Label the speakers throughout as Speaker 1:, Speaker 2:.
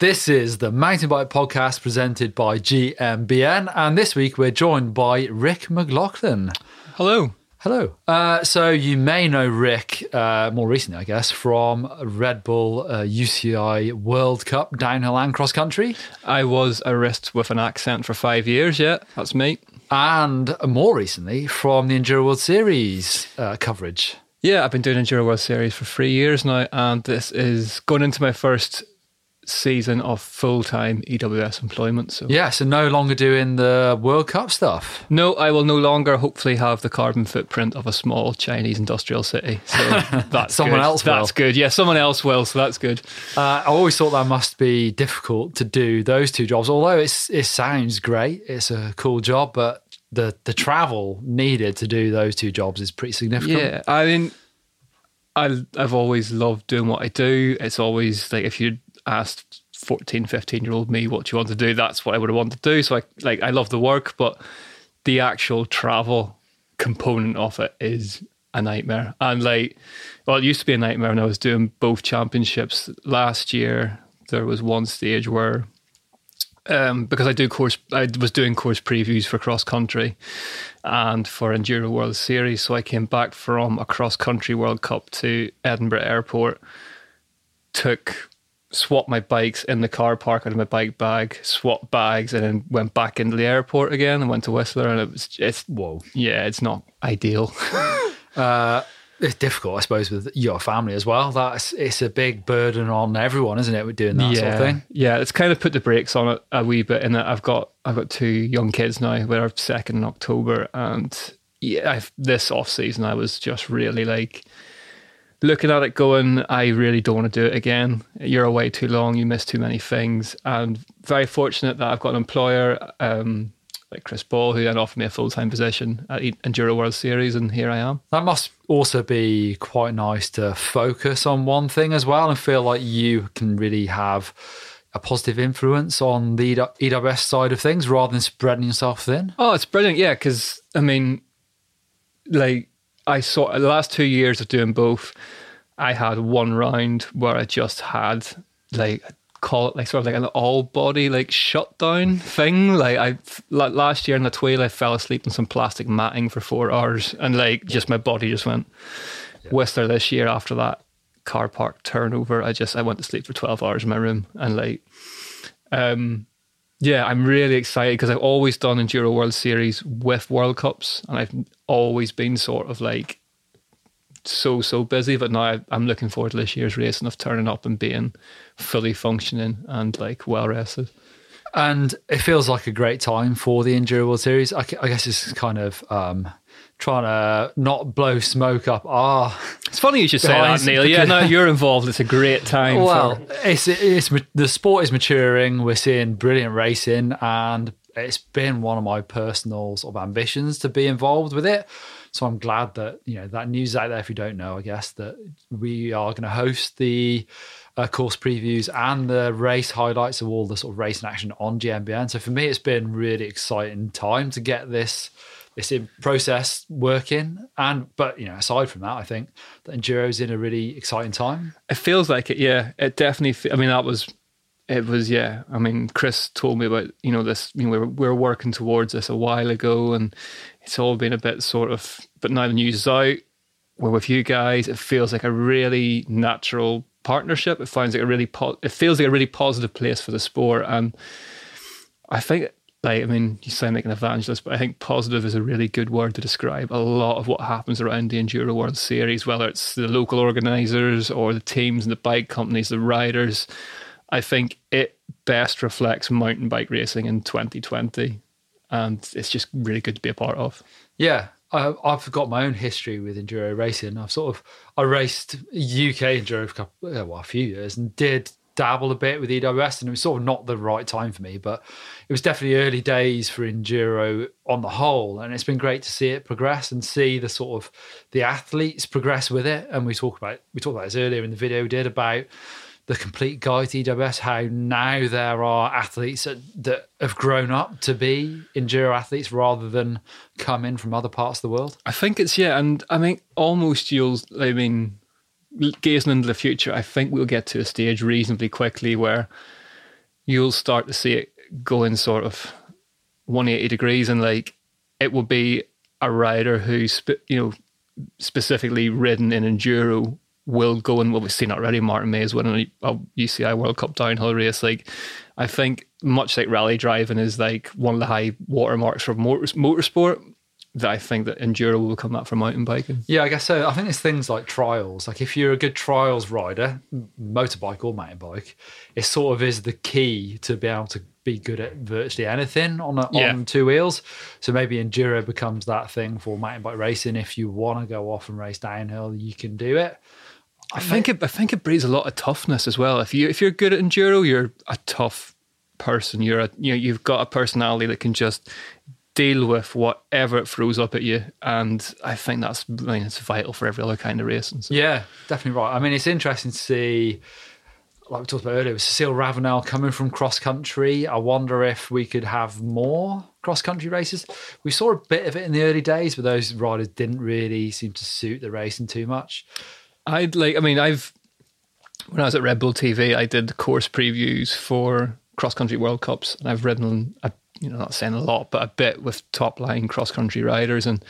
Speaker 1: This is the Mountain Bike Podcast presented by GMBN, and this week we're joined by Ric McLaughlin.
Speaker 2: Hello.
Speaker 1: Hello. Uh, so you may know Ric uh, more recently, I guess, from Red Bull uh, UCI World Cup downhill and cross country,
Speaker 2: I was a wrist with an accent for five years. Yeah, that's me.
Speaker 1: and more recently from the Enduro World Series uh, coverage.
Speaker 2: Yeah, I've been doing Enduro World Series for three years now, and this is going into my first season of full time EWS employment. So,
Speaker 1: Yeah, so no longer doing the World Cup stuff.
Speaker 2: no, I will no longer hopefully have the carbon footprint of a small Chinese industrial city. So that's
Speaker 1: Someone
Speaker 2: good.
Speaker 1: else will.
Speaker 2: That's good. Yeah, someone else will. So that's good.
Speaker 1: Uh, I always thought that must be difficult to do those two jobs. Although it's it sounds great, it's a cool job, but the the travel needed to do those two jobs is pretty significant.
Speaker 2: Yeah, I mean, I I've always loved doing what I do. It's always like if you asked 14, 15 year old me what you want to do, that's what I would have wanted to do. So I like I love the work, but the actual travel component of it is a nightmare. And like, well, it used to be a nightmare when I was doing both championships last year. There was one stage where um, because I do course, I was doing course previews for cross country and for Enduro World Series. So I came back from a cross country World Cup to Edinburgh Airport, took swapped my bikes in the car park out of my bike bag, swapped bags, and then went back into the airport again and went to Whistler. And it was it's
Speaker 1: Whoa.
Speaker 2: yeah, it's not ideal.
Speaker 1: Uh, it's difficult, I suppose, with your family as well. That's it's a big burden on everyone, isn't it? With doing that
Speaker 2: yeah,
Speaker 1: sort of thing.
Speaker 2: yeah, it's kind of put the brakes on it a wee bit. And I've got I've got two young kids now. We're second in October, and yeah, I've, this off season I was just really like looking at it, going, I really don't want to do it again. You're away too long. You miss too many things, and very fortunate that I've got an employer. Um, like Chris Ball, who then offered me a full time position at Enduro World Series, and here I am.
Speaker 1: That must also be quite nice to focus on one thing as well and feel like you can really have a positive influence on the EWS side of things rather than spreading yourself thin.
Speaker 2: Oh, it's brilliant. Yeah, because I mean, like I saw the last two years of doing both. I had one round where I just had like call it like sort of like an all body like shutdown thing. Like I like last year in La Thuile, I fell asleep on some plastic matting for four hours, and like just my body just went. Whistler this year after that car park turnover, I just I went to sleep for twelve hours in my room, and like, um, yeah, I'm really excited because I've always done Enduro World Series with World Cups, and I've always been sort of like so so busy. But now I'm looking forward to this year's race and of turning up and being fully functioning and like well rested.
Speaker 1: And it feels like a great time for the Enduro World Series. I, I guess it's kind of um, trying to not blow smoke up our
Speaker 2: It's funny you should say that, Neil. Yeah, no, you're involved. It's a great time.
Speaker 1: Well,
Speaker 2: for,
Speaker 1: it's it's the sport is maturing. We're seeing brilliant racing, and it's been one of my personal sort of ambitions to be involved with it. So I'm glad that you know that news out there. If you don't know, I guess that we are going to host the uh, course previews and the race highlights of all the sort of race and action on GMBN. So for me, it's been really exciting time to get this this in process working. And but you know, aside from that, I think that Enduro's in a really exciting time.
Speaker 2: It feels like it, yeah. It definitely. I mean, that was, it was, yeah. I mean, Chris told me about you know this. You know, we were, we were working towards this a while ago, and it's all been a bit sort of. But now the news is out. We're with you guys. It feels like a really natural partnership. It finds like a really. Po- it feels like a really positive place for the sport, and I think. Like, I mean, you sound like an evangelist, but I think positive is a really good word to describe a lot of what happens around the Enduro World Series, whether it's the local organisers or the teams and the bike companies, the riders. I think it best reflects mountain bike racing in 2020. And it's just really good to be a part of.
Speaker 1: Yeah, I, I've got my own history with enduro racing. I've sort of I raced UK enduro for a, couple, well, a few years and did dabble a bit with EWS, and it was sort of not the right time for me. But it was definitely early days for enduro on the whole, and it's been great to see it progress and see the sort of the athletes progress with it. And we talked about we talked about this earlier in the video we did about the complete guide to EWS, how now there are athletes that, that have grown up to be enduro athletes rather than come in from other parts of the world.
Speaker 2: I think it's, yeah. And I mean, almost you'll, I mean, gazing into the future, I think we'll get to a stage reasonably quickly where you'll start to see it going sort of 180 degrees, and like it will be a rider who's you know specifically ridden in enduro will go and what we've seen already. Martin Maes winning a UCI World Cup downhill race. Like I think much like rally driving is like one of the high watermarks for motor, motorsport that I think that enduro will become that for mountain biking.
Speaker 1: Yeah, I guess so. I think it's things like trials. Like if you're a good trials rider, motorbike or mountain bike, it sort of is the key to be able to be good at virtually anything on a,
Speaker 2: Yeah.
Speaker 1: on two wheels. So maybe enduro becomes that thing for mountain bike racing. If you want to go off and race downhill, you can do it.
Speaker 2: I think it I think it breeds a lot of toughness as well. If you if you're good at enduro, you're a tough person. You're a you know, you've got a personality that can just deal with whatever it throws up at you. And I think that's I mean it's vital for every other kind of racing. So.
Speaker 1: Yeah, definitely right. I mean, it's interesting to see, like we talked about earlier, Cecile Ravanel coming from cross country. I wonder if we could have more cross country races. We saw a bit of it in the early days, but those riders didn't really seem to suit the racing too much.
Speaker 2: I'd like. I mean, I've when I was at Red Bull TV, I did course previews for cross country World Cups, and I've ridden, a, you know, not saying a lot, but a bit with top line cross country riders, and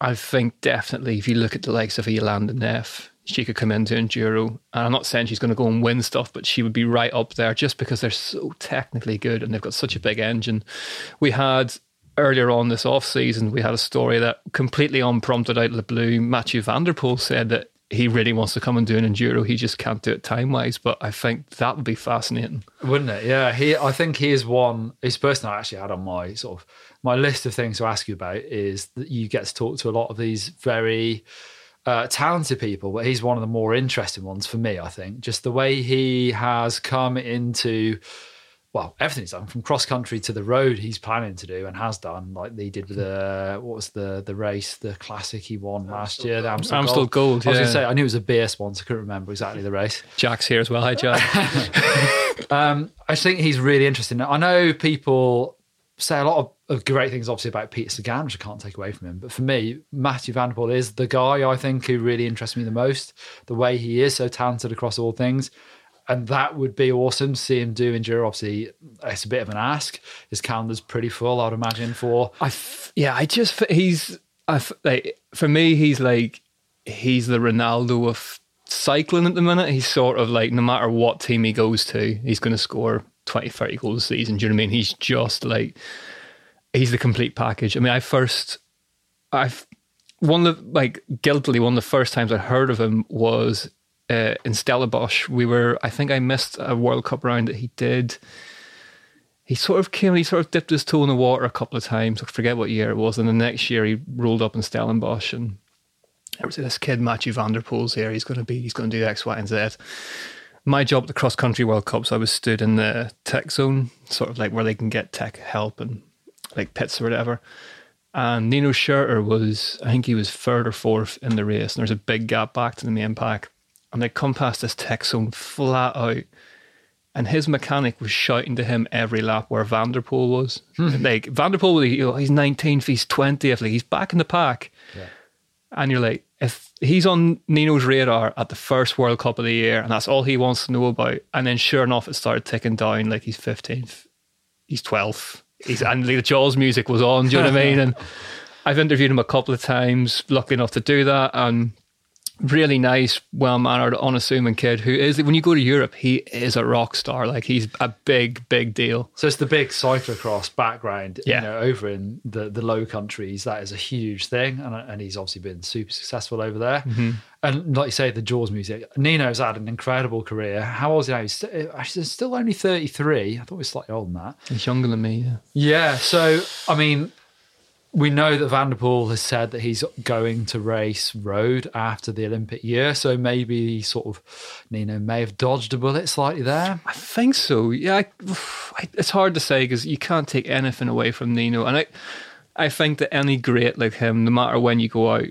Speaker 2: I think definitely if you look at the likes of Jolanda Neff, she could come into enduro, and I'm not saying she's going to go and win stuff, but she would be right up there just because they're so technically good and they've got such a big engine. We had earlier on this off season, we had a story that completely unprompted out of the blue. Mathieu van der Poel said that he really wants to come and do an enduro. He just can't do it time wise. But I think that would be fascinating.
Speaker 1: Wouldn't it? Yeah. He I think he is one his person I actually had on my sort of my list of things to ask you about is that you get to talk to a lot of these very uh, talented people, but he's one of the more interesting ones for me, I think. Just the way he has come into well, everything's done from cross country to the road he's planning to do and has done, like he did with the what was the the race, the classic he won last year, the Amstel,
Speaker 2: Amstel Gold,
Speaker 1: I was
Speaker 2: yeah.
Speaker 1: gonna say I knew it was a beer sponsor, couldn't remember exactly the race.
Speaker 2: Jack's here as well. Hi, Jack.
Speaker 1: Um, I just think he's really interesting. I know people say a lot of, of great things, obviously, about Peter Sagan, which I can't take away from him. But for me, Mathieu van der Poel is the guy I think who really interests me the most. The way he is so talented across all things. And that would be awesome see him do enduro. Obviously, it's a bit of an ask. His calendar's pretty full, I'd imagine, for
Speaker 2: I f- yeah, I just he's I f- like for me he's like he's the Ronaldo of cycling at the minute. He's sort of like no matter what team he goes to, he's going to score 20, 30 goals a season. Do you know what I mean? He's just like he's the complete package. I mean, I first I've one of the, like guiltily one of the first times I heard of him was uh, in Stellenbosch. We were I think I missed a World Cup round that he did he sort of came, he sort of dipped his toe in the water a couple of times. I forget what year it was. And the next year he rolled up in Stellenbosch and there was this kid, Mathieu van der Poel's here. He's going to be, he's going to do X, Y, and Z. My job at the cross country World Cups, I was stood in the tech zone, sort of like where they can get tech help and like pits or whatever. And Nino Schurter was, I think he was third or fourth in the race. And there's a big gap back to the main pack. And they come past this tech zone flat out and his mechanic was shouting to him every lap where van der Poel was. Hmm. like van der Poel, you know, oh, he's 19th, he's 20th, like he's back in the pack. And you're like, if he's on Nino's radar at the first World Cup of the year, and that's all he wants to know about, and then sure enough, it started ticking down, like he's 15th, he's 12th, he's and like the Jaws music was on. Do you know what I mean? And I've interviewed him a couple of times, lucky enough to do that, and really nice, well mannered, unassuming kid who is when you go to Europe, he is a rock star. Like he's a big, big deal.
Speaker 1: So it's the big cyclocross background,
Speaker 2: Yeah.
Speaker 1: you know, over in the, the low countries. That is a huge thing, and and he's obviously been super successful over there.
Speaker 2: Mm-hmm.
Speaker 1: And like you say, the Jaws music. Nino's had an incredible career. How old is he now? He's actually still only thirty three. I thought he was slightly older than that.
Speaker 2: He's younger than me. Yeah.
Speaker 1: Yeah. So I mean, we know that van der Poel has said that he's going to race road after the Olympic year. So maybe sort of Nino may have dodged a bullet slightly there.
Speaker 2: I think so. Yeah, I, I, it's hard to say because you can't take anything away from Nino, and I, I think that any great like him, no matter when you go out,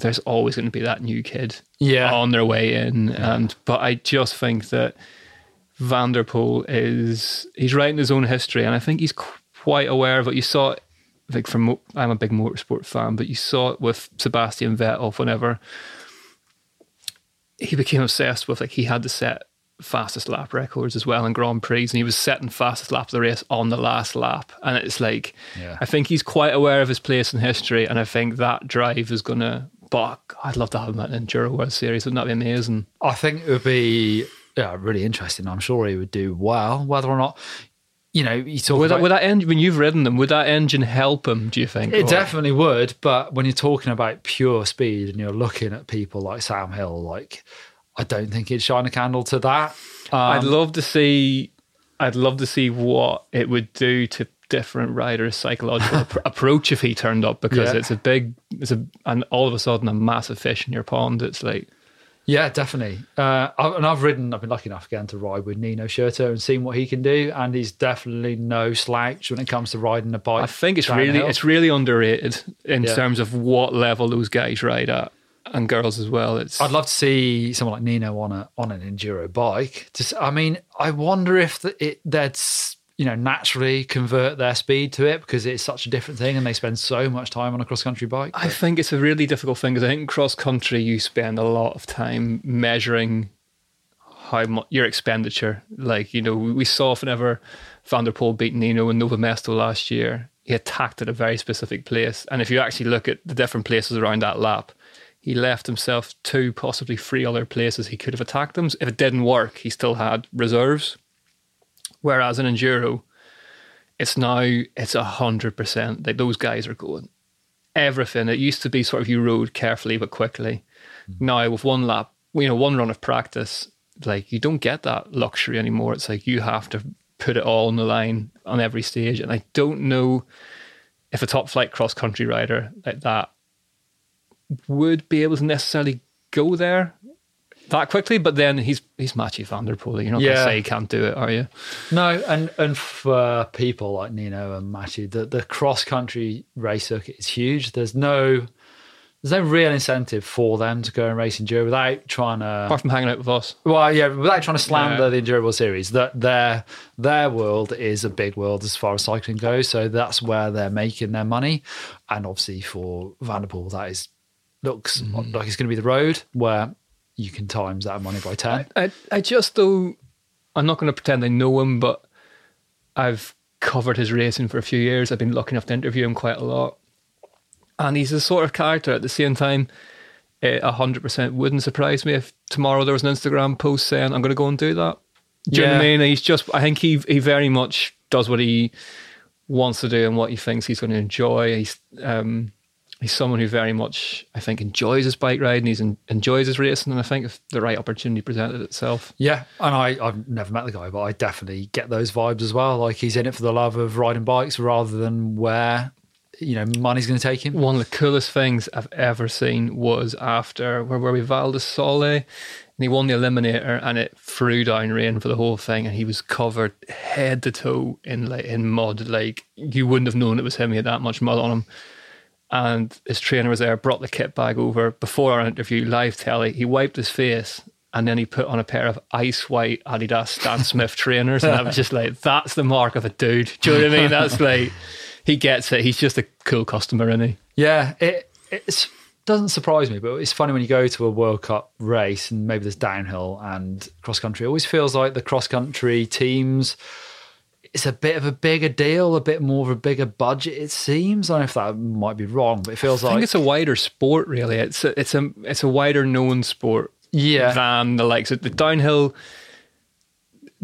Speaker 2: there's always going to be that new kid,
Speaker 1: Yeah.
Speaker 2: on their way in. And but I just think that van der Poel is he's writing his own history, and I think he's quite aware of it. You saw like from mo- I'm a big motorsport fan, but you saw it with Sebastian Vettel whenever he became obsessed with like he had to set fastest lap records as well in Grand Prix, and he was setting fastest lap of the race on the last lap. And it's like,
Speaker 1: Yeah.
Speaker 2: I think he's quite aware of his place in history, and I think that drive is gonna. But I'd love to have him at an Enduro World Series. Wouldn't that be amazing?
Speaker 1: I think it would be yeah, really interesting. I'm sure he would do well. Whether or not, you know, you talk
Speaker 2: Would that,
Speaker 1: about,
Speaker 2: would that engine, when you've ridden them, would that engine help them? Do you think?
Speaker 1: It
Speaker 2: Or-
Speaker 1: definitely would, but when you're talking about pure speed and you're looking at people like Sam Hill, like I don't think he'd shine a candle to that. Um,
Speaker 2: I'd love to see. I'd love to see what it would do to different riders' psychological ap- approach if he turned up because
Speaker 1: Yeah.
Speaker 2: it's a big, it's a, and all of a sudden a massive fish in your pond. It's like
Speaker 1: yeah, definitely. Uh, and I've ridden. I've been lucky enough again to ride with Nino Schurter and seen what he can do, and he's definitely no slouch when it comes to riding a bike.
Speaker 2: I think it's
Speaker 1: downhill.
Speaker 2: really, it's really underrated in
Speaker 1: Yeah.
Speaker 2: terms of what level those guys ride at, and girls as well. It's
Speaker 1: I'd love to see someone like Nino on a on an enduro bike. Just, I mean, I wonder if the, it that's you know naturally convert their speed to it because it's such a different thing, and they spend so much time on a cross country bike.
Speaker 2: I think it's a really difficult thing because I think cross country you spend a lot of time measuring how much your expenditure. Like you know, we saw whenever Van der Poel beat Nino in Nove Mesto last year, he attacked at a very specific place, and if you actually look at the different places around that lap. He left himself two, possibly three other places he could have attacked them. If it didn't work, he still had reserves. Whereas in enduro, it's now it's a hundred percent. Like those guys are going everything. It used to be sort of you rode carefully but quickly. Mm-hmm. Now with one lap, you know, one run of practice, like you don't get that luxury anymore. It's like you have to put it all on the line on every stage. And I don't know if a top flight cross country rider like that would be able to necessarily go there that quickly. But then he's he's Mathieu Van Der Poel. You're not
Speaker 1: Yeah.
Speaker 2: gonna say he can't do it, are you?
Speaker 1: No, and and for people like Nino and Matthew, the the cross country race circuit is huge. There's no there's no real incentive for them to go and race enduro without trying to
Speaker 2: Apart from hanging out with us.
Speaker 1: Well, yeah, without trying to slander
Speaker 2: Yeah.
Speaker 1: the Enduro World Series, that their their world is a big world as far as cycling goes. So that's where they're making their money. And obviously for van der Poel, that is looks
Speaker 2: Mm-hmm.
Speaker 1: like it's going to be the road where you can times that money by ten.
Speaker 2: I, I just though I'm not going to pretend I know him, but I've covered his racing for a few years. I've been lucky enough to interview him quite a lot, and he's the sort of character. At the same time, a hundred percent wouldn't surprise me if tomorrow there was an Instagram post saying I'm going to go and do that. Do you know what I mean? He's just. I think he he very much does what he wants to do and what he thinks he's going to enjoy. He's um, he's someone who very much I think enjoys his bike riding. He's en- enjoys his racing, and I think if the right opportunity presented itself,
Speaker 1: Yeah, and I I've never met the guy, but I definitely get those vibes as well. Like he's in it for the love of riding bikes rather than where you know money's going to take him.
Speaker 2: one of the coolest things I've ever seen was after where were we Val di Sole, and he won the Eliminator, and it threw down rain for the whole thing, and he was covered head to toe in like in mud, like you wouldn't have known it was him. He had that much mud on him. And his trainer was there, brought the kit bag over before our interview, live telly. He wiped his face and then he put on a pair of ice white Adidas Stan Smith trainers. And I was just like, that's the mark of a dude. Do you know what I mean? That's like, he gets it. He's just a cool customer, isn't he?
Speaker 1: Yeah, it it's, doesn't surprise me, but it's funny when you go to a World Cup race and maybe there's downhill and cross country. It always feels like the cross country teams. It's a bit of a bigger deal, a bit more of a bigger budget. It seems. I don't know if that might be wrong, but it feels like
Speaker 2: I think
Speaker 1: like
Speaker 2: it's a wider sport, really. It's a, it's a it's a wider known sport
Speaker 1: yeah,
Speaker 2: than the likes of the downhill.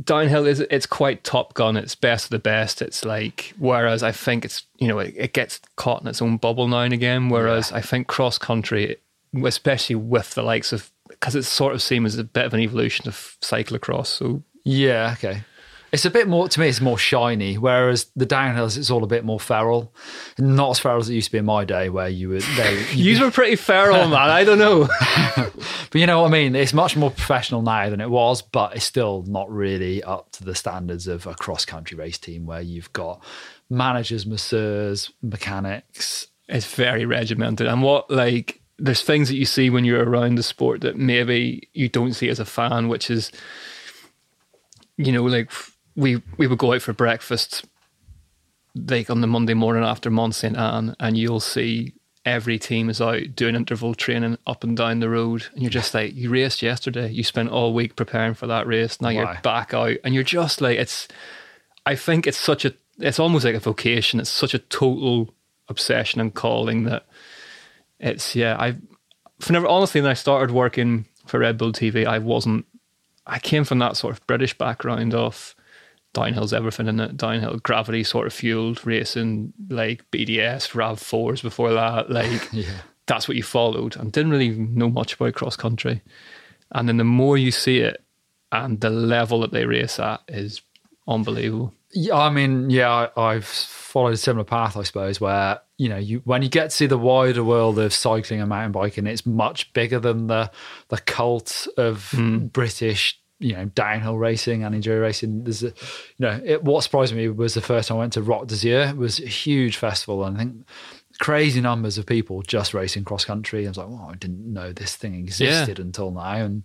Speaker 2: Downhill is it's quite Top Gun. It's best of the best. It's like whereas I think it's you know it, it gets caught in its own bubble now and again. Whereas I think cross country, especially with the likes of because it's sort of seen as a bit of an evolution of cyclocross. So
Speaker 1: yeah, okay. It's a bit more to me. It's more shiny, whereas the downhills it's all a bit more feral, not as feral as it used to be in my day, where you would. They,
Speaker 2: you were pretty feral, man. I don't know.
Speaker 1: But you know what I mean? It's much more professional now than it was, but it's still not really up to the standards of a cross country race team where you've got managers, masseurs, mechanics.
Speaker 2: it's very regimented and what like there's things that you see when you're around the sport that maybe you don't see as a fan which is you know like we we would go out for breakfast like on the monday morning after Mont-Sainte-Anne and you'll see every team is out doing interval training up and down the road, and you're just like, you raced yesterday, you spent all week preparing for that race, now
Speaker 1: Why?
Speaker 2: you're back out, and you're just like, it's. I think it's such a, it's almost like a vocation. It's such a total obsession and calling that it's yeah. I, whenever honestly, when I started working for Red Bull TV, I wasn't. I came from that sort of British background of downhill's everything in it. Downhill gravity sort of fueled racing, like BDS, Rav fours before that. Like
Speaker 1: Yeah.
Speaker 2: that's what you followed, and didn't really know much about cross country. And then the more you see it, and the level that they race at is unbelievable.
Speaker 1: Yeah, I mean, yeah, I've followed a similar path, I suppose, where you know, you when you get to see the wider world of cycling and mountain biking, it's much bigger than the the cult of hmm. British, you know, downhill racing and enduro racing. There's, a, you know, it, what surprised me was the first time I went to Roc d'Azur. It was a huge festival, and I think crazy numbers of people just racing cross country. I was like, well, I didn't know this thing existed until now, and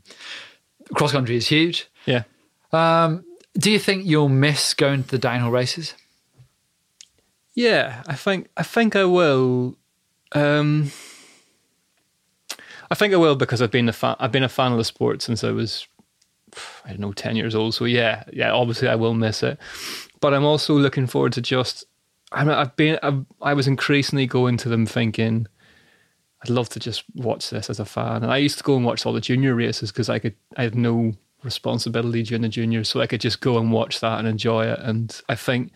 Speaker 1: cross country is huge.
Speaker 2: Yeah.
Speaker 1: Um, do you think you'll miss going to the downhill races?
Speaker 2: Yeah, I think I think I will. Um, I think I will because I've been a fan. I've been a fan of the sport since I was, I don't know, ten years old. So yeah, yeah. Obviously, I will miss it, but I'm also looking forward to just. I'm, I've been. I've, I was increasingly going to them thinking, I'd love to just watch this as a fan. And I used to go and watch all the junior races because I could. I had no responsibility during the juniors, so I could just go and watch that and enjoy it. And I think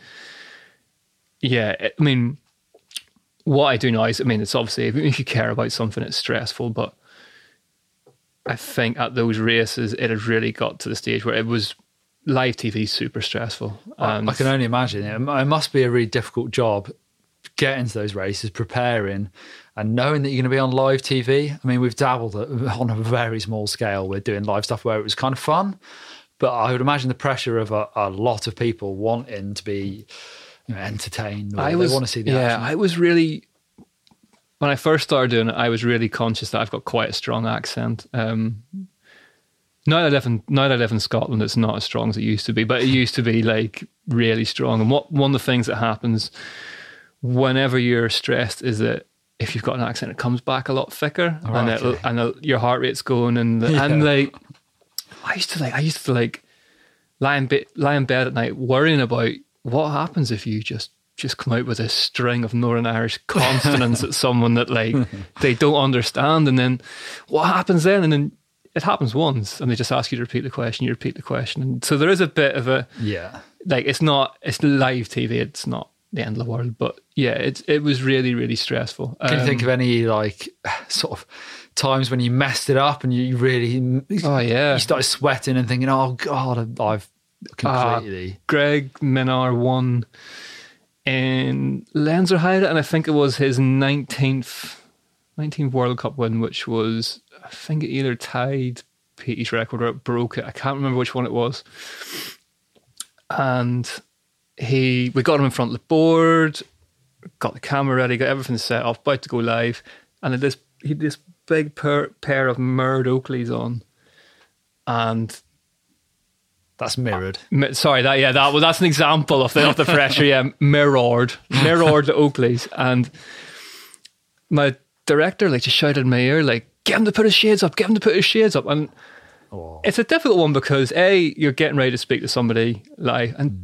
Speaker 2: yeah, I mean, what I do now is, I mean, it's obviously if you care about something, it's stressful, but I think at those races, it had really got to the stage where it was live TV super stressful. And
Speaker 1: I can only imagine it. It must be a really difficult job getting to those races, preparing, and knowing that you're going to be on live TV. I mean, we've dabbled on a very small scale. We're doing live stuff where it was kind of fun, but I would imagine the pressure of a, a lot of people wanting to be you know, entertained. Or
Speaker 2: I
Speaker 1: they
Speaker 2: was
Speaker 1: want to see the
Speaker 2: yeah,
Speaker 1: action.
Speaker 2: I was really when I first started doing it, I was really conscious that I've got quite a strong accent. Um, now that I live in now that I live in Scotland, it's not as strong as it used to be, but it used to be like really strong. And what one of the things that happens whenever you're stressed is that if you've got an accent, it comes back a lot thicker,
Speaker 1: Oh,
Speaker 2: and
Speaker 1: okay.
Speaker 2: it, and it, your heart rate's going, and
Speaker 1: Yeah.
Speaker 2: and like I used to like I used to like lie in, bed, lie in bed at night worrying about what happens if you just just come out with a string of Northern Irish consonants at someone that like they don't understand, and then what happens then? And then it happens once, and they just ask you to repeat the question. You repeat the question, and so there is a bit of a
Speaker 1: yeah.
Speaker 2: like it's not it's live TV. It's not the end of the world, but yeah, it it was really really stressful.
Speaker 1: Can you think
Speaker 2: Um,
Speaker 1: of any like sort of times when you messed it up and you really
Speaker 2: Oh yeah,
Speaker 1: you started sweating and thinking, "Oh God, I've
Speaker 2: Ah,
Speaker 1: completely."
Speaker 2: Greg Minnaar won in Lenzerheide, and I think it was his 19th, 19th World Cup win, which was, I think it either tied Peaty's record or it broke it. I can't remember which one it was. And he, we got him in front of the board, got the camera ready, got everything set up, about to go live, and this he had this big pair, pair of Murd Oakleys on, and
Speaker 1: That's mirrored.
Speaker 2: Uh, mi- Sorry, that yeah, that was that's an example of the of the pressure. Yeah, mirrored, mirrored oh, the Oakleys, and my director like just shouted in my ear like, "Get him to put his shades up! Get him to put his shades up!" And
Speaker 1: Oh.
Speaker 2: it's a difficult one because a you're getting ready to speak to somebody like, and hmm.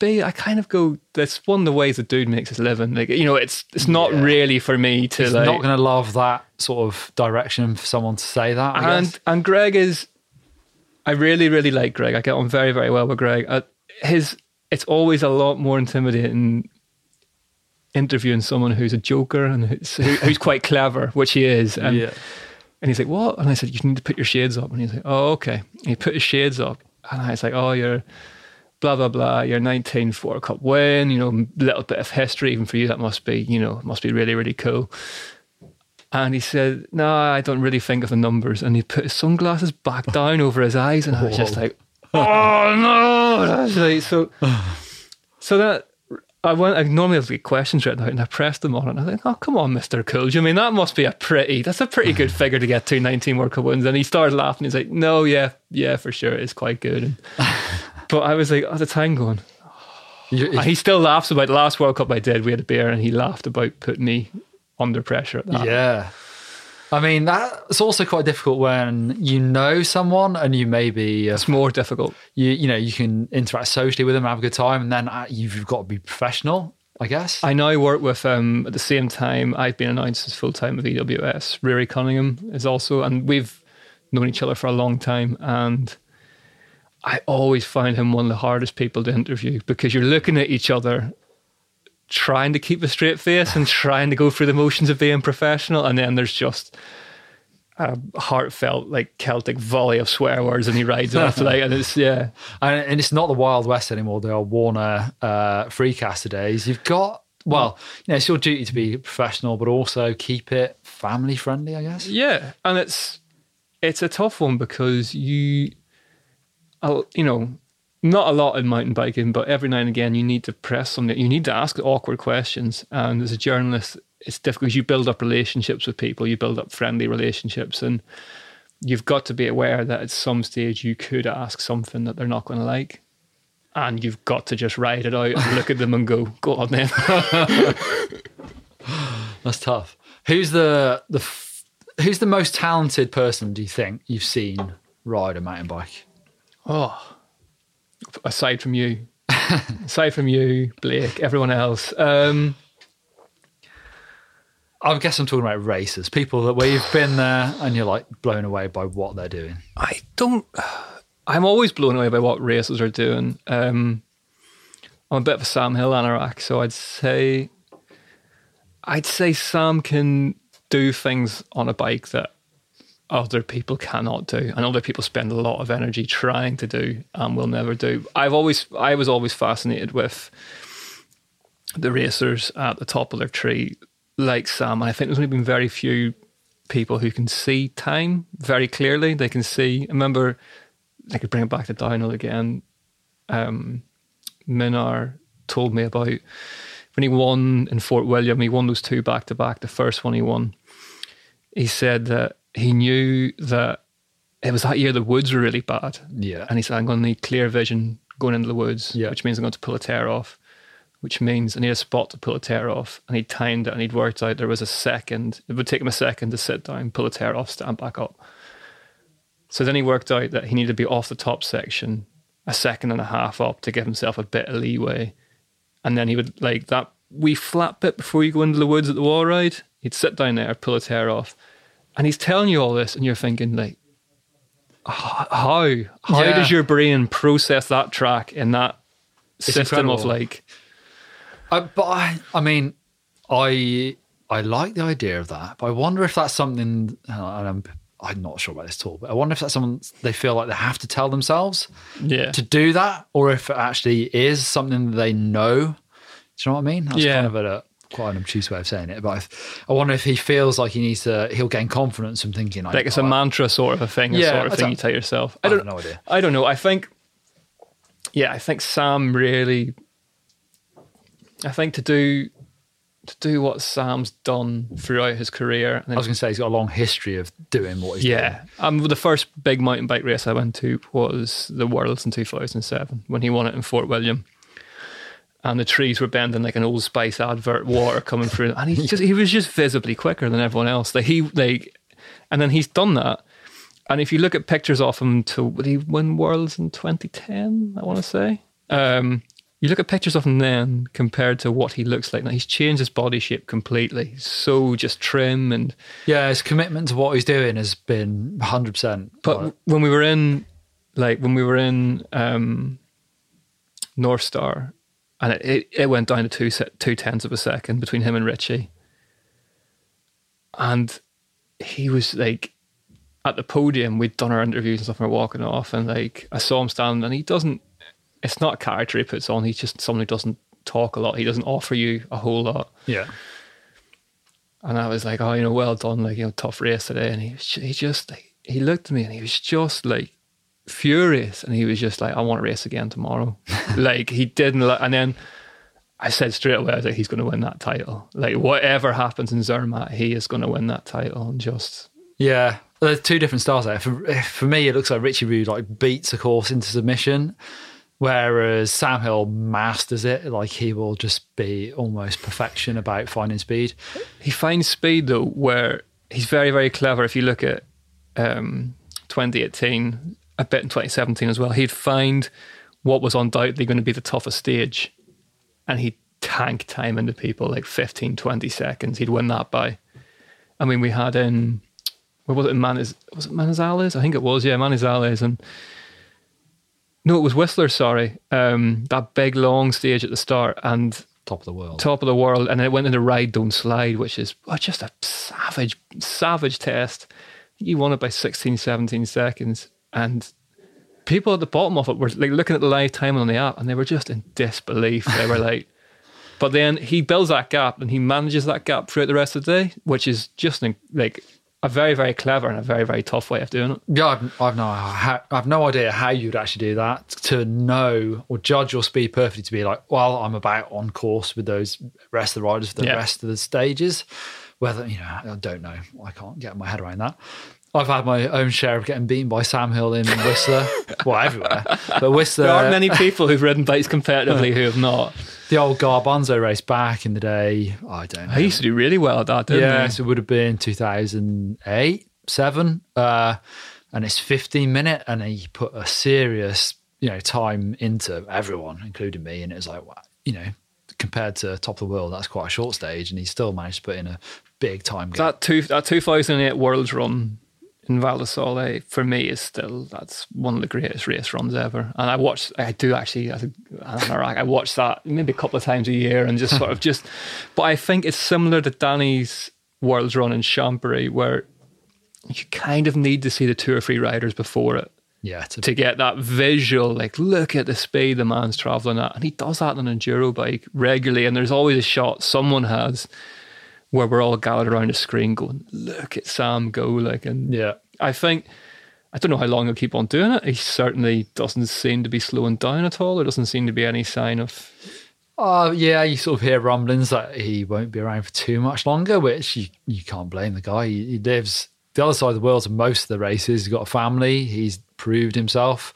Speaker 2: b I kind of go, "That's one of the ways the dude makes his living." Like you know, it's it's not
Speaker 1: Yeah.
Speaker 2: really for me to
Speaker 1: He's
Speaker 2: like.
Speaker 1: not going to love that sort of direction for someone to say that. I
Speaker 2: and
Speaker 1: guess.
Speaker 2: and Greg is, I really really like Greg. I get on very very well with Greg. Uh, his it's always a lot more intimidating interviewing someone who's a joker and who's, who, who's quite clever, which he is. And,
Speaker 1: yeah.
Speaker 2: and he's like, "What?" And I said, "You need to put your shades up." And he's like, "Oh, okay." And he put his shades up, and I was like, "Oh, you're." Blah blah blah. Your 19 World Cup win. You know, little bit of history even for you. That must be, you know, must be really really cool. And he said, No, I don't really think of the numbers. And he put his sunglasses back down over his eyes. And I was just like, Oh, no. That's like, so, so that I went, I normally get questions written out and I pressed them on it. And I was like, Oh, come on, Mr. Cool. I mean, that must be a pretty, that's a pretty good figure to get to 19 World Cup wins. And he started laughing. He's like, No, yeah, yeah, for sure. It's quite good. And, but I was like, at the time going, he still laughs about the last World Cup I did. We had a beer and he laughed about putting me under pressure at that.
Speaker 1: Yeah. I mean, that's also quite difficult when you know someone and you maybe, uh,
Speaker 2: It's more difficult.
Speaker 1: you, you know, you can interact socially with them, have a good time, and then uh, you've got to be professional, I guess.
Speaker 2: I now work with um at the same time I've been announced as full time with EWS. Rory Cunningham is also and we've known each other for a long time and I always find him one of the hardest people to interview because you're looking at each other trying to keep a straight face and trying to go through the motions of being professional and then there's just a heartfelt like Celtic volley of swear words and he rides off like and it's yeah
Speaker 1: and, and it's not the Wild West anymore. The are Warner uh, freecaster days. You've got well, you know, it's your duty to be professional, but also keep it family friendly. I guess.
Speaker 2: Yeah, and it's it's a tough one because you, I'll- you know, not a lot in mountain biking, but every now and again you need to press something. You need to ask awkward questions, and as a journalist, it's difficult. 'cause You build up relationships with people, you build up friendly relationships, and you've got to be aware that at some stage you could ask something that they're not going to like. And you've got to just ride it out and look at them and go, go on then.
Speaker 1: That's tough. Who's the the f- who's the most talented person? Do you think you've seen ride a mountain bike?
Speaker 2: Oh, aside from you, aside from you, Blake, everyone else. Um,
Speaker 1: I guess I'm talking about racers, people that where you've been there and you're like blown away by what they're doing.
Speaker 2: I don't. I'm always blown away by what races are doing. Um, I'm a bit of a Sam Hill anorak, so I'd say, I'd say Sam can do things on a bike that other people cannot do, and other people spend a lot of energy trying to do and will never do. I've always, I was always fascinated with the racers at the top of their tree, like Sam. And I think there's only been very few people who can see time very clearly. They can see. I remember they could bring it back to downhill again. Um, Minnaar told me about when he won in Fort William. He won those two back to back. The first one he won, he said that he knew that it was that year the woods were really bad.
Speaker 1: Yeah.
Speaker 2: And he said, I'm going to need clear vision going into the woods,
Speaker 1: Yeah.
Speaker 2: which means I'm going to pull a tear off, which means I need a spot to pull a tear off. And he timed it and he'd worked out there was a second, it would take him a second to sit down, pull a tear off, stand back up. So then he worked out that he needed to be off the top section a second and a half up to give himself a bit of leeway. And then he would like that wee flat bit before you go into the woods at the wall ride. He'd sit down there, pull a tear off. And he's telling you all this, and you're thinking, like, how how
Speaker 1: Yeah.
Speaker 2: does your brain process that track in that system of like
Speaker 1: I, but I, I mean, I I like the idea of that, but I wonder if that's something. And I'm I'm not sure about this at all, but I wonder if that's something they feel like they have to tell themselves
Speaker 2: yeah
Speaker 1: to do that, or if it actually is something that they know. Do you know what I mean? That's
Speaker 2: Yeah.
Speaker 1: kind of a quite an obtuse way of saying it, but I, I wonder if he feels like he needs to. He'll gain confidence from thinking
Speaker 2: like it's a mantra sort of a thing, a
Speaker 1: Yeah,
Speaker 2: sort of thing you tell yourself.
Speaker 1: I
Speaker 2: I don't
Speaker 1: no idea.
Speaker 2: I don't know. I think, yeah, I think Sam really, I think to do to do what Sam's done throughout his career. And
Speaker 1: I was going to say he's got a long history of doing what he's
Speaker 2: yeah, um, the first big mountain bike race I went to was the Worlds in 2007 when he won it in Fort William. And the trees were bending like an Old Spice advert, water coming through, and he just—he was just visibly quicker than everyone else. Like he, like, and then he's done that. And if you look at pictures of him, to did he win Worlds in 2010? I want to say. Um, you look at pictures of him then compared to what he looks like now. He's changed his body shape completely. He's so just trim and
Speaker 1: Yeah, his commitment to what he's doing has been 100%.
Speaker 2: But when we were in, like when we were in um, North Star, and it, it, went down to two two tenths of a second between him and Richie, and he was like at the podium. We'd done our interviews and stuff, and we we're walking off, and like I saw him standing, and he doesn't. It's not a character he puts on. He's just someone who doesn't talk a lot. He doesn't offer you a whole lot.
Speaker 1: yeah.
Speaker 2: And I was like, oh, you know, well done, like, you know, tough race today. And he was, he just, he looked at me and he was just like furious. And he was just like, I want to race again tomorrow. like, he didn't, like, and then I said straight away, I was like, he's going to win that title. Like, whatever happens in Zermatt, he is going to win that title. And just,
Speaker 1: Yeah, there's two different styles there. For, for me, it looks like Richie Rude like beats a course into submission, Whereas Sam Hill masters it, like he will just be almost perfection about finding speed.
Speaker 2: He finds speed though, where he's very, very clever. If you look at um, 2018, a bit in 2017 as well, he'd find what was undoubtedly going to be the toughest stage and he'd tank time into people like 15, 20 seconds. He'd win that by. I mean, we had in, where was it, Maniz, was it Manizales? I think it was, yeah, Manizales. And no, it was Whistler, sorry. Um, that big long stage at the start. And
Speaker 1: Top of the world.
Speaker 2: top of the world, and then it went into ride don't slide, which is oh, just a savage, savage test. You won it by 16, 17 seconds, and people at the bottom of it were like looking at the live time on the app, and they were just in disbelief. They were like, but then he builds that gap, and he manages that gap throughout the rest of the day, which is just like a very, very clever and a very, very tough way of doing it.
Speaker 1: Yeah, I've, I've no, I've no idea how you'd actually do that to know or judge your speed perfectly. To be like, well, I'm about on course with those rest of the riders for the
Speaker 2: Yeah.
Speaker 1: rest of the stages. Whether you know, I don't know. I can't get my head around that. I've had my own share of getting beaten by Sam Hill in Whistler, well, everywhere. But Whistler,
Speaker 2: There aren't many people who've ridden bikes competitively who have not.
Speaker 1: the old Garbanzo race back in the day. I don't know.
Speaker 2: I used to do really well at that, didn't
Speaker 1: Yeah,
Speaker 2: I?
Speaker 1: so it would have been 2008, 7. Uh, and it's 15 minute and he put a serious, you know, time into everyone, including me. And it was like, you know, compared to top of the world, that's quite a short stage. And he still managed to put in a big time gap.
Speaker 2: that two that 2008 Worlds run in Val di Sole for me is still that's one of the greatest race runs ever. And I watch, I do actually, I, think, I'm Iraq, I watch that maybe a couple of times a year and just sort of just. But I think it's similar to Danny's Worlds run in Champery, where you kind of need to see the two or three riders before it
Speaker 1: yeah. To,
Speaker 2: to get that visual, like, look at the speed the man's traveling at. And he does that on an enduro bike regularly. And there's always a shot someone has where we're all gathered around a screen going, look at Sam go. Like, and
Speaker 1: yeah.
Speaker 2: I think, I don't know how long he'll keep on doing it. He certainly doesn't seem to be slowing down at all. There doesn't seem to be any sign of.
Speaker 1: Uh, yeah, you sort of hear rumblings that he won't be around for too much longer, which you, you can't blame the guy. He, he lives the other side of the world to most of the races. He's got a family. He's proved himself.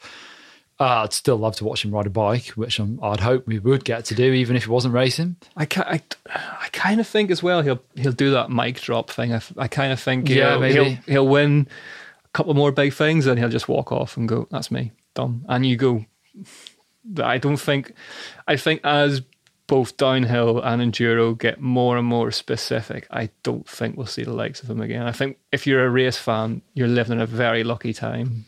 Speaker 1: Uh, I'd still love to watch him ride a bike, which I'm, I'd hope we would get to do, even if he wasn't racing.
Speaker 2: I, I, I kind of think as well he'll he'll do that mic drop thing. I kind of think
Speaker 1: Yeah,
Speaker 2: he'll,
Speaker 1: maybe.
Speaker 2: he'll he'll win a couple more big things and he'll just walk off and go, "That's me, done." And you go. I don't think. I think as both downhill and enduro get more and more specific, I don't think we'll see the likes of him again. I think if you're a race fan, you're living in a very lucky time.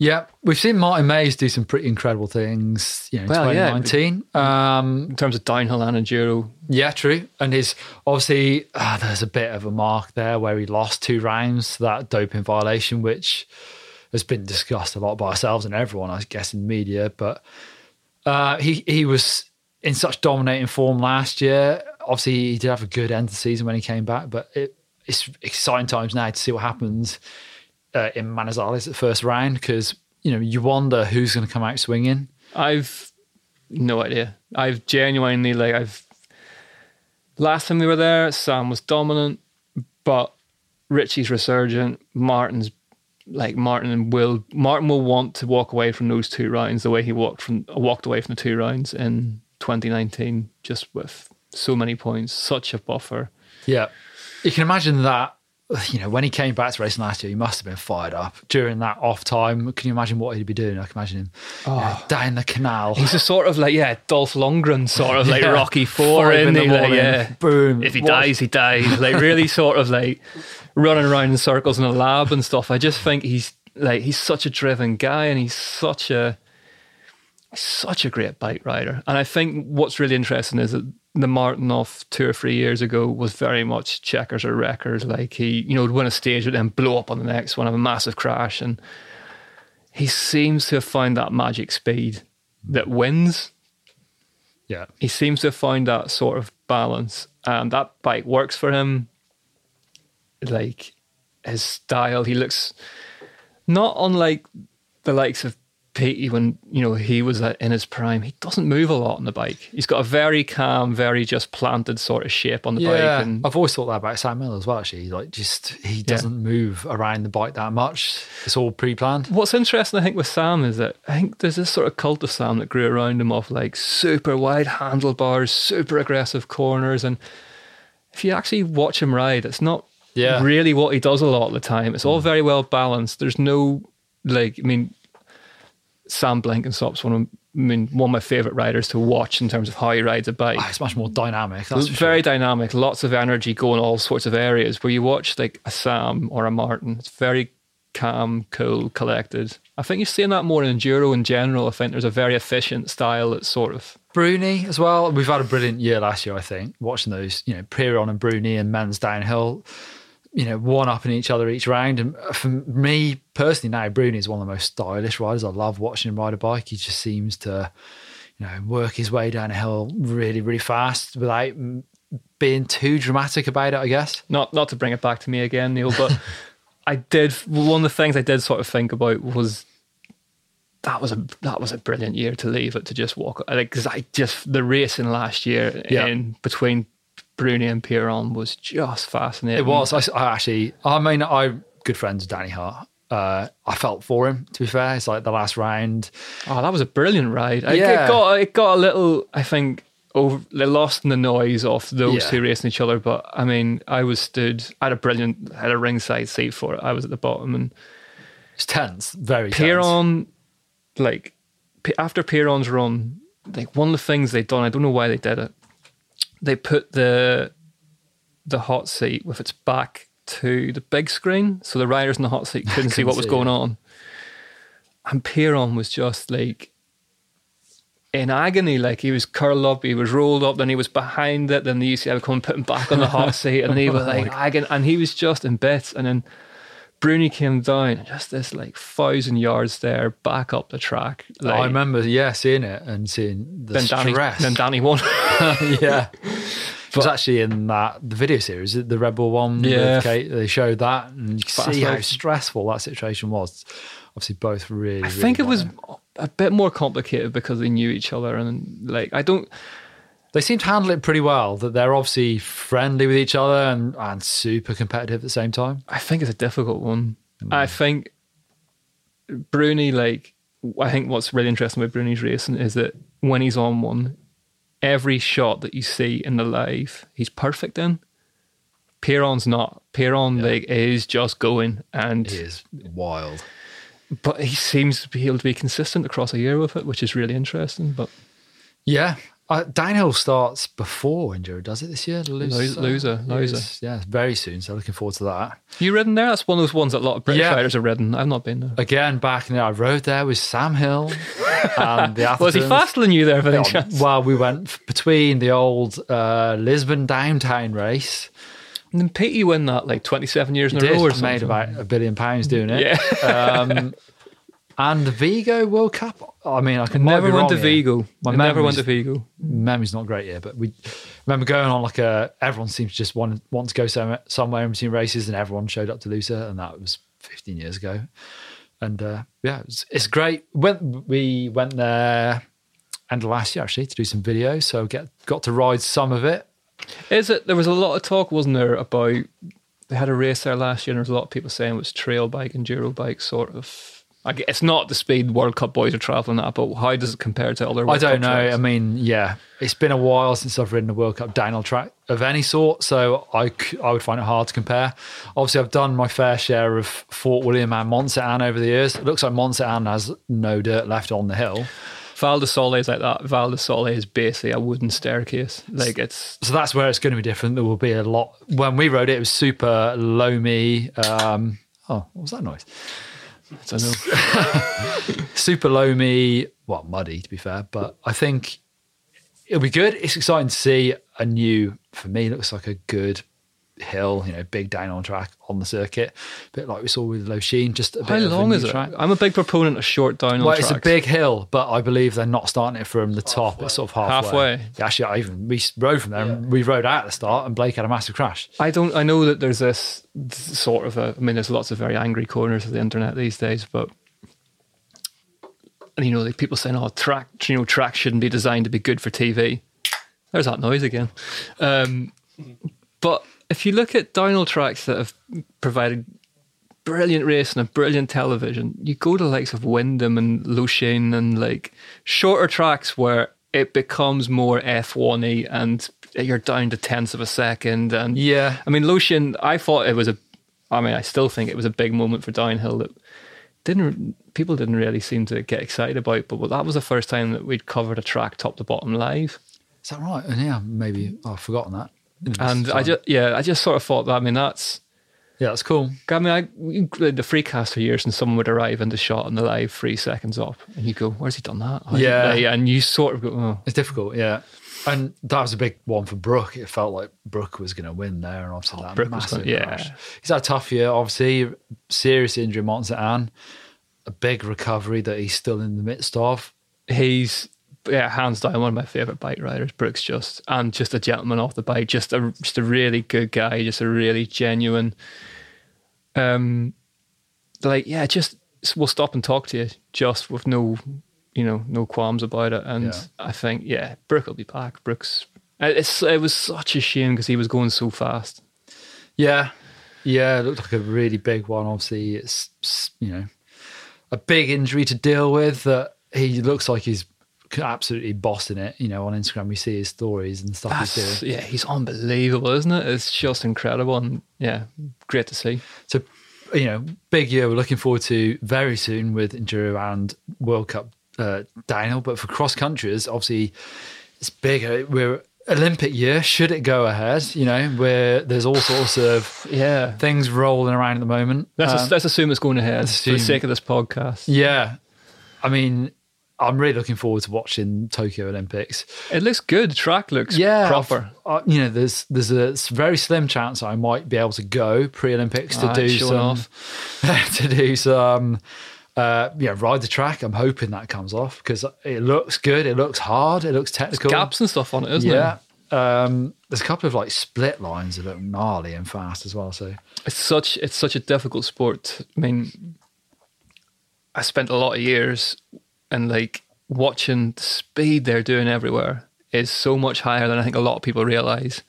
Speaker 1: Yeah, we've seen Martin Maes do some pretty incredible things, you know, in
Speaker 2: Well, yeah.
Speaker 1: 2019. Um,
Speaker 2: in terms of downhill and enduro.
Speaker 1: Yeah, true. And his obviously ah, there's a bit of a mark there where he lost two rounds to that doping violation, which has been discussed a lot by ourselves and everyone, I guess, in media. But uh, he he was in such dominating form last year. Obviously, he did have a good end to the season when he came back, but it, it's exciting times now to see what happens uh, in Manizales at the first round because you know you wonder who's going to come out swinging.
Speaker 2: I've no idea. I've genuinely like I've last time we were there, Sam was dominant, but Richie's resurgent. Martin's like Martin and will Martin will want to walk away from those two rounds the way he walked from walked away from the two rounds in 2019, just with so many points, such a buffer.
Speaker 1: Yeah. You can imagine that, you know, when he came back to racing last year, he must have been fired up during that off time. Can you imagine what he'd be doing? I can imagine him you know, oh. down the canal.
Speaker 2: He's a sort of like yeah, Dolph Lundgren sort of like
Speaker 1: Yeah.
Speaker 2: Rocky Four,
Speaker 1: in the
Speaker 2: he? Like, yeah,
Speaker 1: Boom.
Speaker 2: If he
Speaker 1: What-
Speaker 2: dies, he dies. Like really, sort of like running around in circles in a lab and stuff. I just think he's like he's such a driven guy, and he's such a such a great bike rider. And I think what's really interesting is that the Martin off two or three years ago was very much checkers or wreckers. Like he, you know, would win a stage but then blow up on the next one, have a massive crash, and he seems to have found that magic speed that wins
Speaker 1: Yeah.
Speaker 2: he seems to have found that sort of balance and that bike works for him like his style he looks not unlike the likes of Peaty when you know he was in his prime, he doesn't move a lot on the bike. He's got a very calm, very just planted sort of shape on the
Speaker 1: Yeah,
Speaker 2: bike, and
Speaker 1: I've always thought that about Sam Miller as well. Actually, like just he doesn't move around the bike that much. It's all pre-planned.
Speaker 2: What's interesting, I think, with Sam is that I think there's this sort of cult of Sam that grew around him of like super wide handlebars, super aggressive corners. And if you actually watch him ride, it's not
Speaker 1: Yeah.
Speaker 2: really what he does a lot of the time. It's all mm. very well balanced. There's no, like, I mean, Sam Blenkinsop's one of, I mean, one of my favorite riders to watch in terms of how he rides a bike.
Speaker 1: Oh, it's much more dynamic. That's
Speaker 2: very
Speaker 1: sure.
Speaker 2: dynamic, lots of energy going all sorts of areas. Where you watch like a Sam or a Martin, it's very calm, cool, collected. I think you're seeing that more in enduro in general. I think there's a very efficient style that's sort of
Speaker 1: Bruni as well. We've had a brilliant year last year, I think, watching those, you know, Pierron and Bruni and men's downhill, you know, one up in each other each round. And for me personally, now Bruni is one of the most stylish riders. I love watching him ride a bike. He just seems to, you know, work his way down a hill really, really fast without being too dramatic about it, I guess.
Speaker 2: not not to bring it back to me again, Neil, but I did one of the things I did sort of think about was that was a that was a brilliant year to leave it to just walk like because I just the racing last year
Speaker 1: Yeah.
Speaker 2: in between Bruni and Pierron was just fascinating.
Speaker 1: It was. I, I actually, I mean, I'm good friends with Danny Hart. Uh, I felt for him, to be fair. It's like the last round.
Speaker 2: Oh, that was a brilliant ride. It-
Speaker 1: Yeah.
Speaker 2: It got it got a little, I think, over they lost in the noise of those
Speaker 1: Yeah.
Speaker 2: two racing each other. But I mean, I was stood. I had a brilliant, I had a ringside seat for it. I was at the bottom, and
Speaker 1: It's tense, very tense.
Speaker 2: Pierron, like after Pierron's run, like one of the things they'd done, I don't know why they did it. They put the the hot seat with its back to the big screen, so the riders in the hot seat couldn't see what was
Speaker 1: see
Speaker 2: going
Speaker 1: it.
Speaker 2: on. And Pierron was just like in agony, like he was curled up, he was rolled up, then he was behind it, then the UCI would come and put him back on the hot seat, and he was oh like agony, and he was just in bits, and then. Bruni came down, just this like thousand yards there, back up the track. Like,
Speaker 1: I remember, yeah, seeing it and seeing the
Speaker 2: then Danny,
Speaker 1: stress.
Speaker 2: then Danny won.
Speaker 1: yeah. It was actually in that the video series, the Red Bull one.
Speaker 2: Yeah.
Speaker 1: with Kate, they showed that, and you can see how stressful that situation was. Obviously, both really.
Speaker 2: I think it was
Speaker 1: wanted
Speaker 2: a bit more complicated because they knew each other, and like I don't.
Speaker 1: They seem to handle it pretty well. That they're obviously friendly with each other and and super competitive at the same time.
Speaker 2: I think it's a difficult one. Hmm. I think Bruni, like, I think what's really interesting with Bruni's racing is that when he's on one, every shot that you see in the live, he's perfect in. Pierron's not. Piron like is just going, and
Speaker 1: He is wild.
Speaker 2: but he seems to be able to be consistent across a year with it, which is really interesting. But
Speaker 1: Yeah. Uh, downhill starts before Enduro, does it this year?
Speaker 2: Loser, loser, loser.
Speaker 1: Yeah, very soon. So looking forward to that.
Speaker 2: you ridden there? That's one of those ones that a lot of British
Speaker 1: Yeah.
Speaker 2: riders have ridden. I've not been there.
Speaker 1: Again, back in the I rode there with Sam Hill and the
Speaker 2: Was he faster than you there, for any
Speaker 1: Yeah,
Speaker 2: chance?
Speaker 1: Well, we went between the old uh, Lisbon downtown race.
Speaker 2: And then Peaty win that like 27 years in a
Speaker 1: Did
Speaker 2: row or something.
Speaker 1: made about a billion pounds doing it.
Speaker 2: Yeah.
Speaker 1: Um, and the Vigo World Cup. I mean, I can
Speaker 2: Never
Speaker 1: might
Speaker 2: went to. Vigo.
Speaker 1: My
Speaker 2: never went
Speaker 1: memory's-
Speaker 2: to Vigo.
Speaker 1: Memory's not great here, but we remember going on like a. Everyone seems to just want want to go somewhere, somewhere in between races, and everyone showed up to Lousã, and that was 15 years ago. And uh, yeah, it's, it's great. When we went there end of last year actually to do some videos, so get got to ride some of it.
Speaker 2: Is it? There was a lot of talk, wasn't there, about they had a race there last year, and there was a lot of people saying it was trail bike, enduro bike, sort of. Gue- it's not the speed World Cup boys are traveling at, but how does it compare to other? World I
Speaker 1: don't
Speaker 2: Cup
Speaker 1: know.
Speaker 2: tracks?
Speaker 1: I mean, yeah, it's been a while since I've ridden a World Cup downhill track of any sort, so I, I would find it hard to compare. Obviously, I've done my fair share of Fort William and Mont-Sainte-Anne over the years. It looks like Mont-Sainte-Anne has no dirt left on the hill,
Speaker 2: Val di Sole is like that. Val di Sole is basically a wooden staircase. Like it's
Speaker 1: so that's where it's going to be different. There will be a lot. When we rode it, it was super loamy. Um, oh, what was that noise?
Speaker 2: I don't know.
Speaker 1: super loamy, well, muddy to be fair, but I think it'll be good. It's exciting to see a new, for me, looks like a good hill, you know, big down on track on the circuit, a bit like we saw with Lošinj, just a bit
Speaker 2: How long is it?
Speaker 1: Track.
Speaker 2: I'm a big proponent of short down
Speaker 1: Well,
Speaker 2: on
Speaker 1: it's a big hill, but I believe they're not starting it from the top. It's sort of halfway.
Speaker 2: Halfway.
Speaker 1: Yeah, actually, I even we rode from there. and We rode out at the start, and Blake had a massive crash.
Speaker 2: I don't. I know that there's this sort of a. I mean, there's lots of very angry corners of the internet these days, but and you know, like people saying, "Oh, track, you know, track shouldn't be designed to be good for TV." There's that noise again. Um, but if you look at downhill tracks that have provided brilliant racing and a brilliant television, you go to the likes of Windham and Lošinj and like shorter tracks where it becomes more F1y and you're down to tenths of a second. And
Speaker 1: Yeah.
Speaker 2: I mean, Lošinj, I thought it was a, I mean, I still think it was a big moment for downhill that didn't people didn't really seem to get excited about. But that was the first time that we'd covered a track top to bottom live.
Speaker 1: Is that right? And yeah, maybe I've forgotten that.
Speaker 2: Mm, and I just, yeah, I just sort of thought that, I mean, that's,
Speaker 1: yeah, that's cool.
Speaker 2: I mean, I, the free cast for years and someone would arrive in the shot and the live three seconds up and you go, where's he done that?
Speaker 1: Yeah.
Speaker 2: like, and you sort of go, oh,
Speaker 1: It's difficult, yeah. And that was a big one for Brook. It felt like Brook was going to win there, and obviously oh, that
Speaker 2: Oh, Brook was
Speaker 1: massive
Speaker 2: gonna- yeah.
Speaker 1: crash. He's had a tough year, obviously. Serious injury, Monza Anne. A big recovery that he's still in the midst of.
Speaker 2: he's yeah, hands down one of my favorite bike riders. Brooks just and just a gentleman off the bike, just a just a really good guy, just a really genuine. Um, like yeah, just we'll stop and talk to you, just with no, you know, no qualms about it. And
Speaker 1: Yeah.
Speaker 2: I think yeah, Brook will be back. Brooks, it's it was such a shame because he was going so fast.
Speaker 1: Yeah, yeah, it looked like a really big one. Obviously, it's you know a big injury to deal with. That he looks like he's absolutely bossing it. You know, on Instagram we see his stories and stuff he's doing.
Speaker 2: yeah, he's unbelievable, isn't it? It's just incredible, and yeah, great to see.
Speaker 1: So, you know, big year we're looking forward to very soon with Enduro and World Cup uh, downhill. But for cross countries, obviously, it's big. Uh, We're Olympic year. Should it go ahead? You know, where there's all sorts of
Speaker 2: Yeah,
Speaker 1: things rolling around at the moment.
Speaker 2: Let's,
Speaker 1: Um,
Speaker 2: let's assume it's going ahead
Speaker 1: let's
Speaker 2: for the
Speaker 1: assume-
Speaker 2: sake of this podcast.
Speaker 1: yeah, I mean, I'm really looking forward to watching Tokyo Olympics.
Speaker 2: It looks good. The track looks
Speaker 1: Yeah,
Speaker 2: proper.
Speaker 1: Uh, you know, there's there's a very slim chance I might be able to go pre-Olympics to
Speaker 2: Alright,
Speaker 1: do some to do some uh, yeah ride the track. I'm hoping that comes off because it looks good. It looks hard. It looks technical.
Speaker 2: Gaps and stuff on it, isn't
Speaker 1: yeah.
Speaker 2: it?
Speaker 1: Um, there's a couple of like split lines that look gnarly and fast as well. So
Speaker 2: It's such it's such a difficult sport. I mean, I spent a lot of years and like watching the speed they're doing everywhere is so much higher than I think a lot of people realize.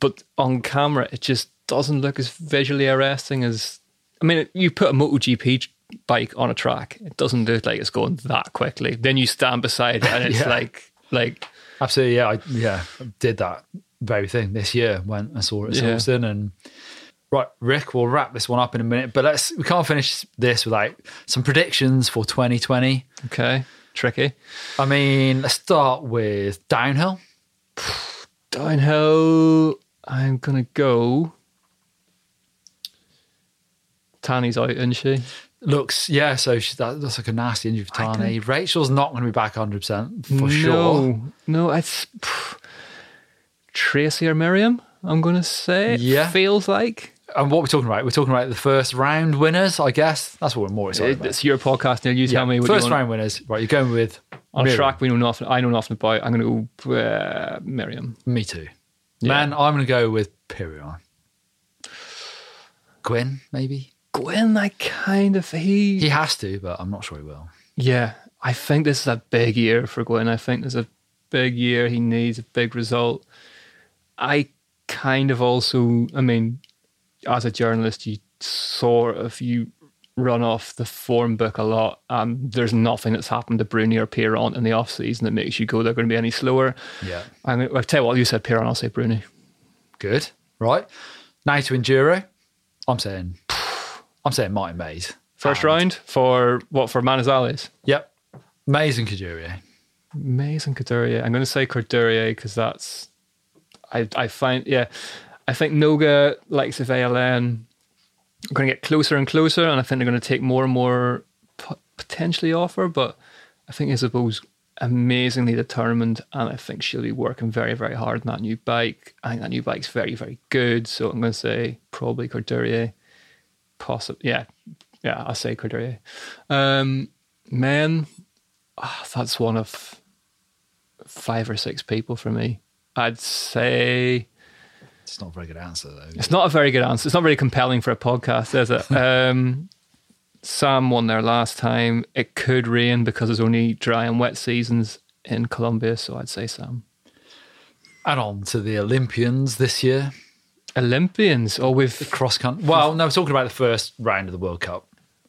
Speaker 2: But on camera, it just doesn't look as visually arresting as. I mean, you put a MotoGP bike on a track, it doesn't look like it's going that quickly. Then you stand beside it, and it's
Speaker 1: Yeah.
Speaker 2: like like
Speaker 1: absolutely, yeah, I, yeah, I did that very thing this year when I saw it at
Speaker 2: Yeah.
Speaker 1: Silverstone and. Right, Ric, we'll wrap this one up in a minute, but let's we can't finish this without some predictions for 2020.
Speaker 2: okay, tricky.
Speaker 1: I mean, let's start with downhill.
Speaker 2: Downhill, I'm gonna go. Tahnée's out, isn't she?
Speaker 1: Looks, yeah, so she, that looks like a nasty injury for Tani. Rachel's not going to be back 100% for
Speaker 2: no,
Speaker 1: sure.
Speaker 2: No, it's pff, Tracy or Miriam. I'm gonna say.
Speaker 1: Yeah.
Speaker 2: feels like
Speaker 1: And what we're talking about, we're talking about the first round winners, I guess. That's what we're more excited
Speaker 2: It-
Speaker 1: about.
Speaker 2: it's your podcast. Now you
Speaker 1: Yeah,
Speaker 2: tell me what
Speaker 1: first round winners. Right, you're going with
Speaker 2: on
Speaker 1: Miriam.
Speaker 2: track we know nothing. I know nothing about. I'm gonna go uh, Miriam.
Speaker 1: Me too.
Speaker 2: Yeah.
Speaker 1: Man, I'm going to go with Pierron. Gwin, maybe?
Speaker 2: Gwin, I kind of he.
Speaker 1: He has to, but I'm not sure he will.
Speaker 2: Yeah, I think this is a big year for Gwin. I think there's a big year. He needs a big result. I kind of also, I mean, as a journalist, you sort of you run off the form book a lot. Um, there's nothing that's happened to Bruni or Pierron in the off season that makes you go they're going to be any slower.
Speaker 1: Yeah.
Speaker 2: I'm gonna, I'll tell you what, you said Pierron, I'll say Bruni.
Speaker 1: Good. Right. Now to Enduro. I'm saying, I'm saying Martin Maes.
Speaker 2: First
Speaker 1: And-
Speaker 2: round for what for Manizales?
Speaker 1: Yep. Maes and Courdurier.
Speaker 2: Mays and Courdurier. I'm going to say Courdurier because that's I I find yeah I think Noga likes of ALN are going to get closer and closer, and I think they're going to take more and more p- potentially offer. But I think Isabeau's amazingly determined, and I think she'll be working very very hard on that new bike. I think that new bike's very very good. So I'm going to say probably Courdurier. Possible, yeah, yeah. I'll say Courdurier. Um, men, ah, that's one of five or six people for me. I'd say
Speaker 1: It's not a very good answer, though.
Speaker 2: it's not a very good answer. It's not very compelling for a podcast, is it? um, Sam won there last time. It could rain because there's only dry and wet seasons in Colombia, so I'd say Sam.
Speaker 1: And on to the Olympians this year.
Speaker 2: Olympians. or with
Speaker 1: Cross country. Well, no, we're talking about the first round of the World Cup.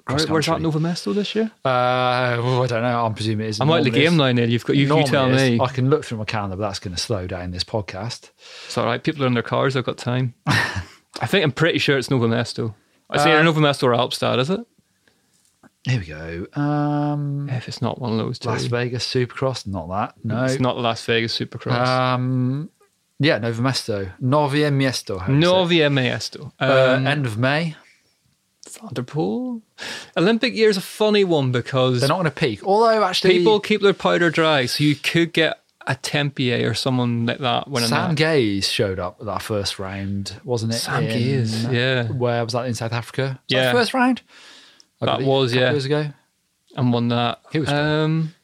Speaker 1: Cross
Speaker 2: where's that
Speaker 1: country.
Speaker 2: Nove Mesto this year?
Speaker 1: Uh, well, I don't know. I'm presuming it is.
Speaker 2: I'm out of the game
Speaker 1: is.
Speaker 2: now, Neil. You've got you, you tell
Speaker 1: it is.
Speaker 2: me.
Speaker 1: I can look through my calendar, but that's going to slow down this podcast.
Speaker 2: It's all right. People are in their cars. I've got time. I think I'm pretty sure it's Nove Mesto. I say
Speaker 1: Uh,
Speaker 2: either Nove Mesto or Albstadt, is it?
Speaker 1: Here we go. Um,
Speaker 2: If it's not one of those two.
Speaker 1: Las Vegas Supercross. Not that. No.
Speaker 2: It's not the Las Vegas Supercross.
Speaker 1: Um, yeah, Nove Mesto. Novie Miesto. how do you say it? Uh,
Speaker 2: Um,
Speaker 1: end of May.
Speaker 2: Vanderpool. Olympic year is a funny one because
Speaker 1: They're not going to peak. Although, actually,
Speaker 2: people keep their powder dry, so you could get a Tempier or someone like that winning
Speaker 1: Sam
Speaker 2: that.
Speaker 1: Gaze showed up at that first round, wasn't it?
Speaker 2: Sam
Speaker 1: in-
Speaker 2: Gaze, yeah.
Speaker 1: Where was that in South Africa? Was that
Speaker 2: Yeah.
Speaker 1: first round. I
Speaker 2: That was, yeah.
Speaker 1: Years ago.
Speaker 2: and won that.
Speaker 1: He was
Speaker 2: um,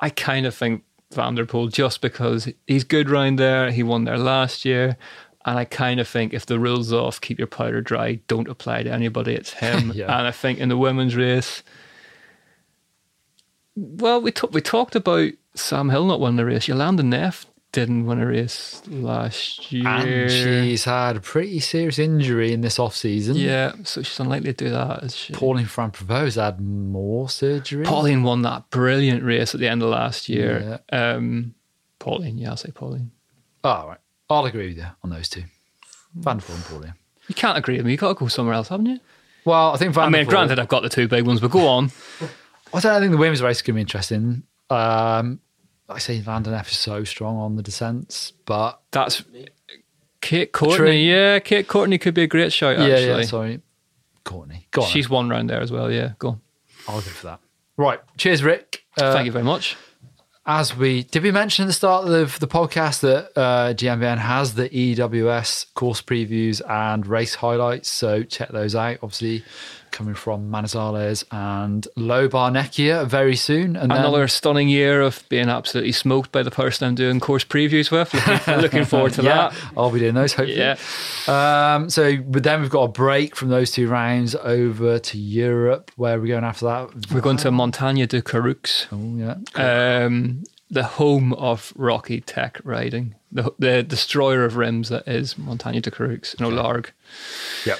Speaker 2: I kind of think van der Poel just because he's good round there. He won there last year. And I kind of think if the rules off, keep your powder dry, don't apply to anybody, it's him.
Speaker 1: Yeah.
Speaker 2: And I think in the women's race, well, we, talk, we talked about Sam Hill not winning the race. Jolanda Neff didn't win a race last year.
Speaker 1: And she's had a pretty serious injury in this off season.
Speaker 2: yeah, so she's unlikely to do that, is she?
Speaker 1: Pauline Ferrand Prévot had more surgery.
Speaker 2: Pauline won that brilliant race at the end of last year. Um, Pauline, yeah, I'll say Pauline.
Speaker 1: Oh, right. I'll agree with you on those two. van der Poel and Pauline.
Speaker 2: You can't agree with me. You've got to go somewhere else, haven't you?
Speaker 1: Well, I think
Speaker 2: I
Speaker 1: van der Poel.
Speaker 2: mean, granted, I've got the two big ones, but go on.
Speaker 1: I don't think the women's race is going to be interesting. Um, like I say, Van F is so strong on the descents, but
Speaker 2: That's Kate Courtney.
Speaker 1: True.
Speaker 2: Yeah, Kate Courtney could be a great shout,
Speaker 1: yeah,
Speaker 2: actually.
Speaker 1: yeah, sorry, Courtney. Go on,
Speaker 2: She's one round there as well, yeah. Go on.
Speaker 1: I'll go for that. Right, cheers, Ric. Uh,
Speaker 2: Thank you very much.
Speaker 1: As we did, we mention at the start of the podcast that uh, GMBN has the EWS course previews and race highlights. So check those out. Obviously, coming from Manizales and Lo Barnechea very soon, and then
Speaker 2: Another stunning year of being absolutely smoked by the person I'm doing course previews with. Looking, looking forward to
Speaker 1: yeah,
Speaker 2: that.
Speaker 1: I'll be doing those hopefully.
Speaker 2: Yeah.
Speaker 1: Um, so, but then we've got a break from those two rounds over to Europe. Where are we going after that?
Speaker 2: We're going to Montagnes du Caroux.
Speaker 1: Oh yeah.
Speaker 2: um, the home of Rocky Tech riding, the the destroyer of rims that is Montagnes du Caroux in Olargues.
Speaker 1: Yep.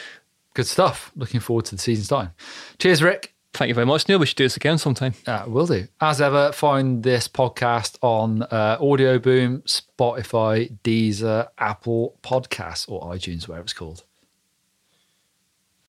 Speaker 1: Good stuff. Looking forward to the season's time. Cheers, Ric.
Speaker 2: Thank you very much, Neil. We should do this again sometime.
Speaker 1: Uh, will do. As ever, find this podcast on uh, Audioboom, Spotify, Deezer, Apple Podcasts, or iTunes, wherever it's called.